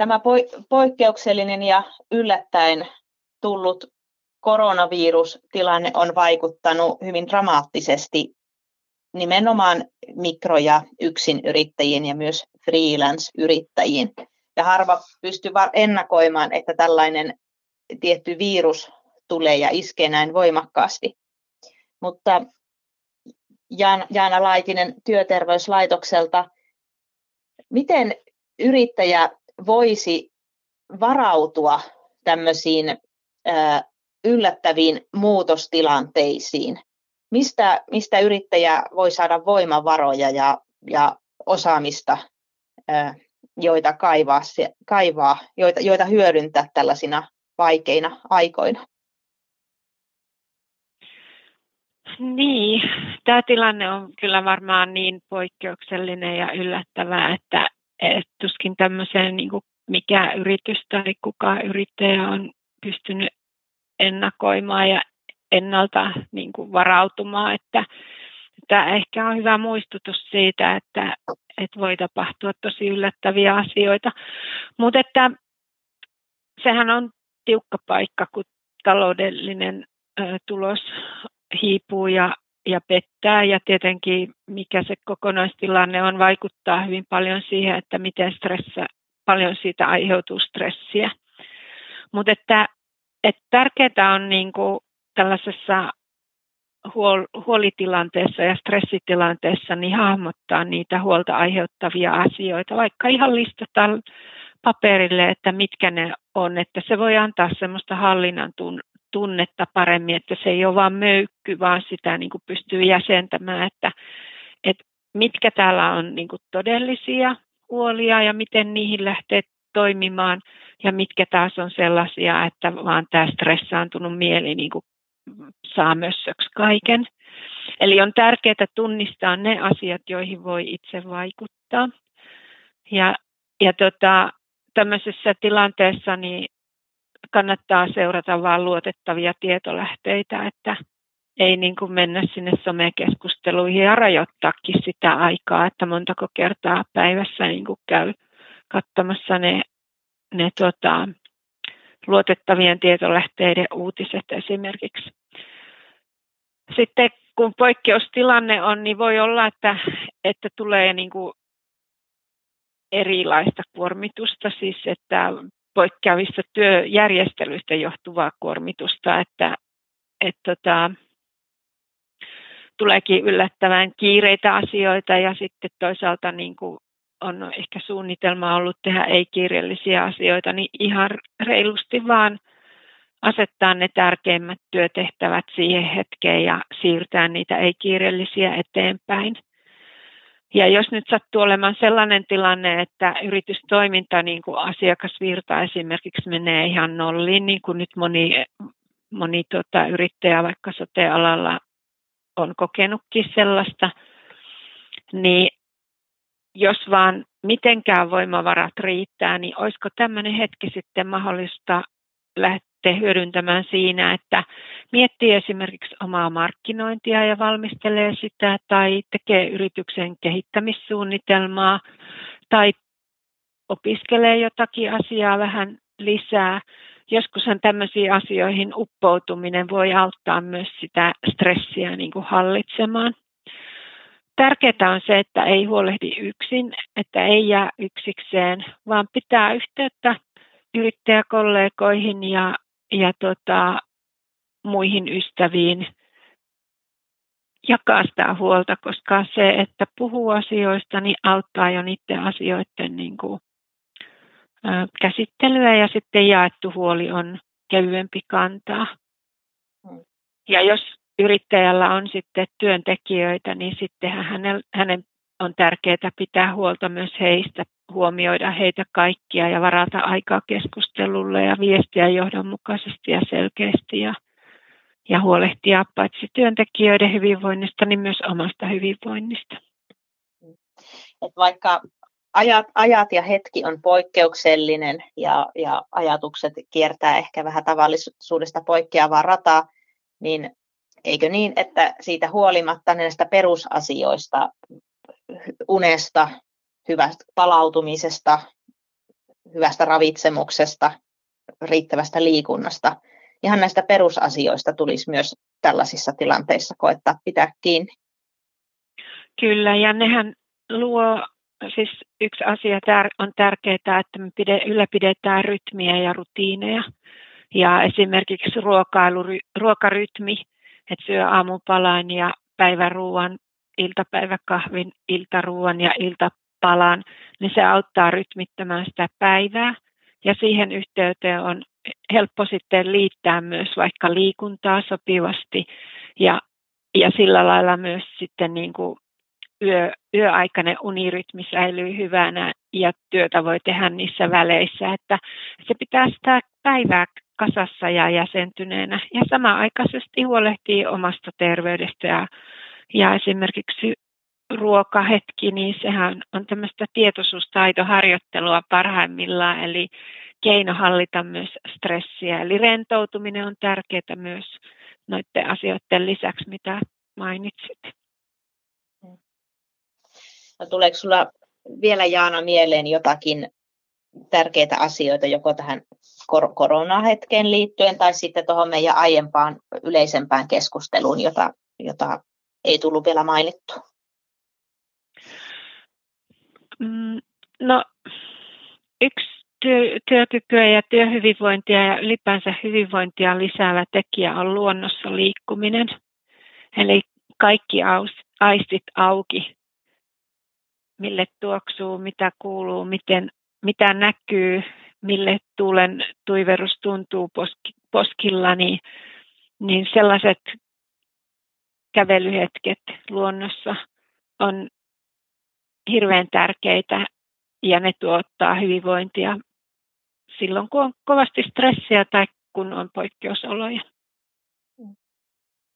Tämä poikkeuksellinen ja yllättäen tullut koronavirustilanne on vaikuttanut hyvin dramaattisesti nimenomaan mikro- ja yksinyrittäjiin ja myös freelance-yrittäjiin. Ja harva pystyy ennakoimaan, että tällainen tietty virus tulee ja iskee näin voimakkaasti. Mutta Jaana Laitinen työterveyslaitokselta, miten yrittäjä voisi varautua tämmöisiin yllättäviin muutostilanteisiin? Mistä, mistä yrittäjä voi saada voimavaroja ja, ja osaamista, joita kaivaa, kaivaa joita, joita hyödyntää tällaisina vaikeina aikoina? Niin, tämä tilanne on kyllä varmaan niin poikkeuksellinen ja yllättävää, että, että tuskin tämmöiseen niin kuin mikä yritys tai kuka yrittäjä on pystynyt ennakoimaan ja ennalta niin kuin varautumaan, että tämä ehkä on hyvä muistutus siitä, että, että voi tapahtua tosi yllättäviä asioita, mutta että sehän on tiukka paikka, kun taloudellinen ö, tulos hiipuu ja, ja pettää ja tietenkin mikä se kokonaistilanne on, vaikuttaa hyvin paljon siihen, että miten stressa, paljon siitä aiheutuu stressiä. Mutta että, että tärkeää on niin kuin tällaisessa huol- huolitilanteessa ja stressitilanteessa niin hahmottaa niitä huolta aiheuttavia asioita, vaikka ihan listata paperille, että mitkä ne on, että se voi antaa semmoista hallinnan tunnetta paremmin, että se ei ole vain möykky, vaan sitä niin kuin pystyy jäsentämään, että, että mitkä täällä on niin kuin todellisia huolia ja miten niihin lähtee toimimaan ja mitkä taas on sellaisia, että vaan tämä stressaantunut mieli niin kuin saa mössöksi kaiken. Eli on tärkeää tunnistaa ne asiat, joihin voi itse vaikuttaa. Ja, ja tota, tämmöisessä tilanteessa niin kannattaa seurata vain luotettavia tietolähteitä, että ei niin kuin mennä sinne somekeskusteluihin ja rajoittaakin sitä aikaa, että montako kertaa päivässä niin kuin käy katsomassa ne, ne tota, luotettavien tietolähteiden uutiset esimerkiksi. Sitten kun poikkeustilanne on, niin voi olla, että, että tulee niin kuin erilaista kuormitusta, siis että poikkeavista työjärjestelyistä johtuvaa kuormitusta, että, että tota, tuleekin yllättävän kiireitä asioita ja sitten toisaalta niin kuin on ehkä suunnitelma ollut tehdä ei-kiireellisiä asioita, niin ihan reilusti vaan asettaa ne tärkeimmät työtehtävät siihen hetkeen ja siirtää niitä ei-kiireellisiä eteenpäin. Ja jos nyt sattuu olemaan sellainen tilanne, että yritystoiminta, niin kuin asiakasvirta esimerkiksi menee ihan nolliin, niin kuin nyt moni, moni tota, yrittäjä vaikka sote-alalla on kokenutkin sellaista, niin jos vaan mitenkään voimavarat riittää, niin olisiko tämmöinen hetki sitten mahdollista lähteä hyödyntämään siinä, että miettii esimerkiksi omaa markkinointia ja valmistelee sitä tai tekee yrityksen kehittämissuunnitelmaa tai opiskelee jotakin asiaa vähän lisää. Joskushan tämmöisiin asioihin uppoutuminen voi auttaa myös sitä stressiä niin kuin hallitsemaan. Tärkeää on se, että ei huolehdi yksin, että ei jää yksikseen, vaan pitää yhteyttä yrittäjäkollegoihin ja, ja tota, muihin ystäviin jakaa sitä huolta, koska se, että puhuu asioista, niin auttaa jo niiden asioiden niin kuin, ä, käsittelyä ja sitten jaettu huoli on kevyempi kantaa. Mm. Ja jos yrittäjällä on sitten työntekijöitä, niin sitten hänen, hänen on tärkeää pitää huolta myös heistä, huomioida heitä kaikkia ja varata aikaa keskustelulle ja viestiä johdonmukaisesti ja selkeästi ja, ja huolehtia paitsi työntekijöiden hyvinvoinnista, niin myös omasta hyvinvoinnista. Et vaikka ajat, ajat ja hetki on poikkeuksellinen ja, ja ajatukset kiertää ehkä vähän tavallisuudesta poikkeavaa rataa, niin Eikö niin, että siitä huolimatta näistä perusasioista, unesta, hyvästä palautumisesta, hyvästä ravitsemuksesta, riittävästä liikunnasta. Ihan näistä perusasioista tulisi myös tällaisissa tilanteissa koettaa pitää kiinni. Kyllä, ja nehän luo, siis yksi asia on tärkeää, että me pide, ylläpidetään rytmiä ja rutiineja. Ja esimerkiksi ruokailu, ruokarytmi, että syö aamupalan ja päiväruuan, iltapäiväkahvin, iltaruuan ja iltapalan, niin se auttaa rytmittämään sitä päivää. Ja siihen yhteyteen on helppo sitten liittää myös vaikka liikuntaa sopivasti ja, ja sillä lailla myös sitten niin kuin yö, yöaikainen unirytmi säilyy hyvänä ja työtä voi tehdä niissä väleissä, että se pitää sitä päivää kasassa ja jäsentyneenä ja samaaikaisesti huolehtii omasta terveydestä ja, ja esimerkiksi ruokahetki, niin sehän on tämmöistä tietoisuustaitoharjoittelua parhaimmillaan, eli keino hallita myös stressiä. Eli rentoutuminen on tärkeää myös noiden asioiden lisäksi, mitä mainitsit. No, tuleeko sinulla vielä Jaana mieleen jotakin tärkeitä asioita joko tähän kor- koronahetkeen liittyen tai sitten tuohon meidän aiempaan yleisempään keskusteluun, jota, jota ei tullut vielä mainittu? Mm, no, yksi työ, työkykyä ja työhyvinvointia ja ylipäänsä hyvinvointia lisäävä tekijä on luonnossa liikkuminen. Eli kaikki aistit auki, mille tuoksuu, mitä kuuluu, miten, mitä näkyy, mille tuulen tuiverus tuntuu poski, poskilla, niin, niin sellaiset kävelyhetket luonnossa on hirveän tärkeitä ja ne tuottaa hyvinvointia silloin, kun on kovasti stressiä tai kun on poikkeusoloja.